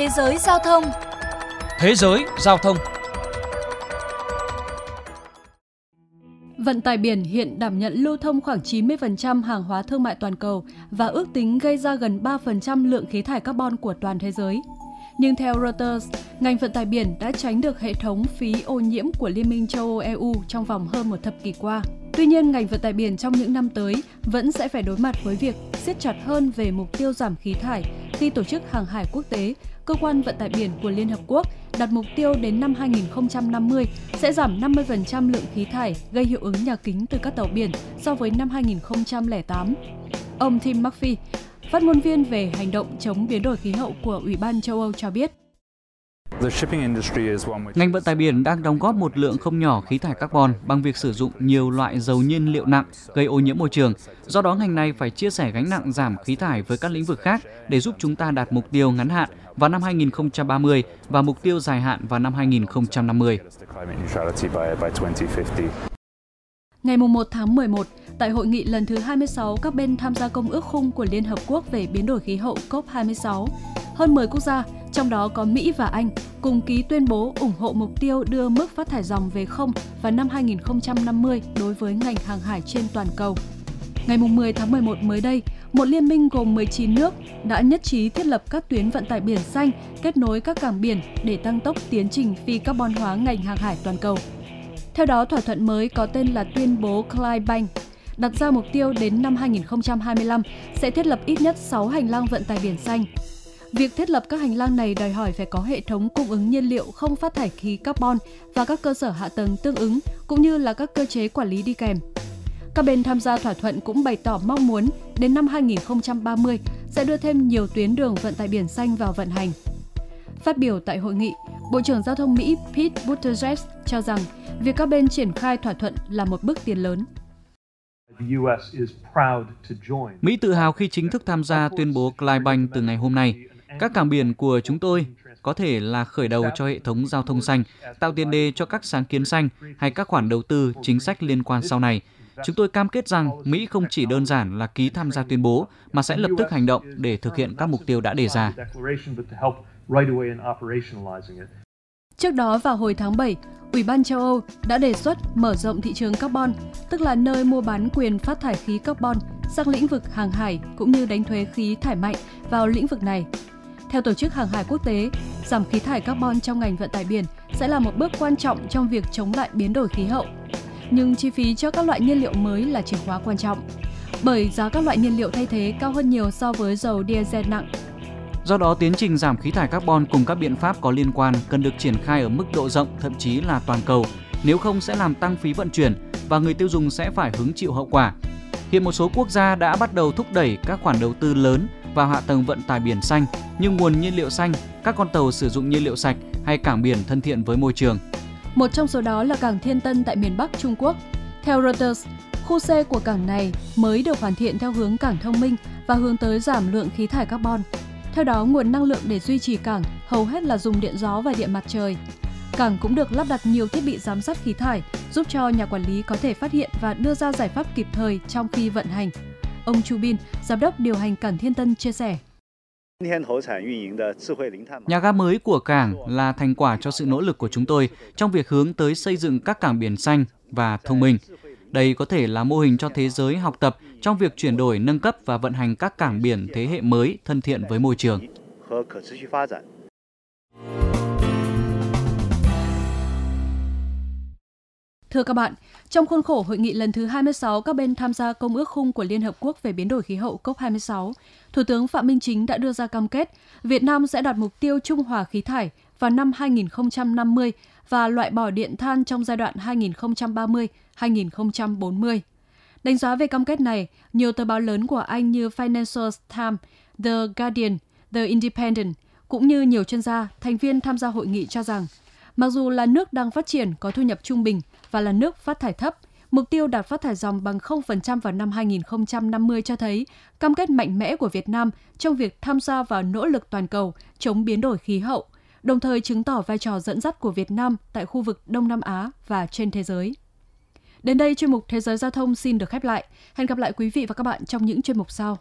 Thế giới giao thông Thế giới giao thông Vận tải biển hiện đảm nhận lưu thông khoảng 90% hàng hóa thương mại toàn cầu và ước tính gây ra gần 3% lượng khí thải carbon của toàn thế giới. Nhưng theo Reuters, ngành vận tải biển đã tránh được hệ thống phí ô nhiễm của Liên minh châu Âu EU trong vòng hơn một thập kỷ qua. Tuy nhiên, ngành vận tải biển trong những năm tới vẫn sẽ phải đối mặt với việc siết chặt hơn về mục tiêu giảm khí thải khi Tổ chức Hàng hải Quốc tế, cơ quan vận tải biển của Liên Hợp Quốc, đặt mục tiêu đến năm 2050 sẽ giảm 50% lượng khí thải gây hiệu ứng nhà kính từ các tàu biển so với năm 2008. Ông Tim Murphy, phát ngôn viên về hành động chống biến đổi khí hậu của Ủy ban châu Âu cho biết. Ngành vận tải biển đang đóng góp một lượng không nhỏ khí thải carbon bằng việc sử dụng nhiều loại dầu nhiên liệu nặng gây ô nhiễm môi trường. Do đó ngành này phải chia sẻ gánh nặng giảm khí thải với các lĩnh vực khác để giúp chúng ta đạt mục tiêu ngắn hạn vào năm 2030 và mục tiêu dài hạn vào năm 2050. Ngày 1 tháng 11, tại hội nghị lần thứ 26 các bên tham gia Công ước Khung của Liên Hợp Quốc về biến đổi khí hậu COP26, hơn 10 quốc gia, trong đó có Mỹ và Anh, cùng ký tuyên bố ủng hộ mục tiêu đưa mức phát thải dòng về không vào năm 2050 đối với ngành hàng hải trên toàn cầu. Ngày 10 tháng 11 mới đây, một liên minh gồm 19 nước đã nhất trí thiết lập các tuyến vận tải biển xanh kết nối các cảng biển để tăng tốc tiến trình phi carbon hóa ngành hàng hải toàn cầu. Theo đó, thỏa thuận mới có tên là tuyên bố Clydebank đặt ra mục tiêu đến năm 2025 sẽ thiết lập ít nhất 6 hành lang vận tải biển xanh. Việc thiết lập các hành lang này đòi hỏi phải có hệ thống cung ứng nhiên liệu không phát thải khí carbon và các cơ sở hạ tầng tương ứng, cũng như là các cơ chế quản lý đi kèm. Các bên tham gia thỏa thuận cũng bày tỏ mong muốn đến năm 2030 sẽ đưa thêm nhiều tuyến đường vận tải biển xanh vào vận hành. Phát biểu tại hội nghị, Bộ trưởng Giao thông Mỹ Pete Buttigieg cho rằng việc các bên triển khai thỏa thuận là một bước tiến lớn. Mỹ tự hào khi chính thức tham gia tuyên bố Clydebank từ ngày hôm nay. Các cảng biển của chúng tôi có thể là khởi đầu cho hệ thống giao thông xanh, tạo tiền đề cho các sáng kiến xanh hay các khoản đầu tư chính sách liên quan sau này. Chúng tôi cam kết rằng Mỹ không chỉ đơn giản là ký tham gia tuyên bố mà sẽ lập tức hành động để thực hiện các mục tiêu đã đề ra. Trước đó vào hồi tháng 7, Ủy ban châu Âu đã đề xuất mở rộng thị trường carbon, tức là nơi mua bán quyền phát thải khí carbon sang lĩnh vực hàng hải cũng như đánh thuế khí thải mạnh vào lĩnh vực này. Theo Tổ chức Hàng hải Quốc tế, giảm khí thải carbon trong ngành vận tải biển sẽ là một bước quan trọng trong việc chống lại biến đổi khí hậu. Nhưng chi phí cho các loại nhiên liệu mới là chìa khóa quan trọng, bởi giá các loại nhiên liệu thay thế cao hơn nhiều so với dầu diesel nặng Do đó, tiến trình giảm khí thải carbon cùng các biện pháp có liên quan cần được triển khai ở mức độ rộng, thậm chí là toàn cầu. Nếu không sẽ làm tăng phí vận chuyển và người tiêu dùng sẽ phải hứng chịu hậu quả. Hiện một số quốc gia đã bắt đầu thúc đẩy các khoản đầu tư lớn vào hạ tầng vận tải biển xanh như nguồn nhiên liệu xanh, các con tàu sử dụng nhiên liệu sạch hay cảng biển thân thiện với môi trường. Một trong số đó là cảng Thiên Tân tại miền Bắc Trung Quốc. Theo Reuters, khu C của cảng này mới được hoàn thiện theo hướng cảng thông minh và hướng tới giảm lượng khí thải carbon. Theo đó, nguồn năng lượng để duy trì cảng hầu hết là dùng điện gió và điện mặt trời. Cảng cũng được lắp đặt nhiều thiết bị giám sát khí thải, giúp cho nhà quản lý có thể phát hiện và đưa ra giải pháp kịp thời trong khi vận hành. Ông Chu Bin, giám đốc điều hành cảng Thiên Tân chia sẻ. Nhà ga mới của cảng là thành quả cho sự nỗ lực của chúng tôi trong việc hướng tới xây dựng các cảng biển xanh và thông minh. Đây có thể là mô hình cho thế giới học tập trong việc chuyển đổi, nâng cấp và vận hành các cảng biển thế hệ mới thân thiện với môi trường. Thưa các bạn, trong khuôn khổ hội nghị lần thứ 26 các bên tham gia Công ước Khung của Liên Hợp Quốc về biến đổi khí hậu COP26, Thủ tướng Phạm Minh Chính đã đưa ra cam kết Việt Nam sẽ đạt mục tiêu trung hòa khí thải vào năm 2050 và loại bỏ điện than trong giai đoạn 2030-2040. Đánh giá về cam kết này, nhiều tờ báo lớn của Anh như Financial Times, The Guardian, The Independent cũng như nhiều chuyên gia, thành viên tham gia hội nghị cho rằng, mặc dù là nước đang phát triển có thu nhập trung bình và là nước phát thải thấp, mục tiêu đạt phát thải dòng bằng 0% vào năm 2050 cho thấy cam kết mạnh mẽ của Việt Nam trong việc tham gia vào nỗ lực toàn cầu chống biến đổi khí hậu, đồng thời chứng tỏ vai trò dẫn dắt của Việt Nam tại khu vực Đông Nam Á và trên thế giới. Đến đây chuyên mục Thế giới giao thông xin được khép lại. Hẹn gặp lại quý vị và các bạn trong những chuyên mục sau.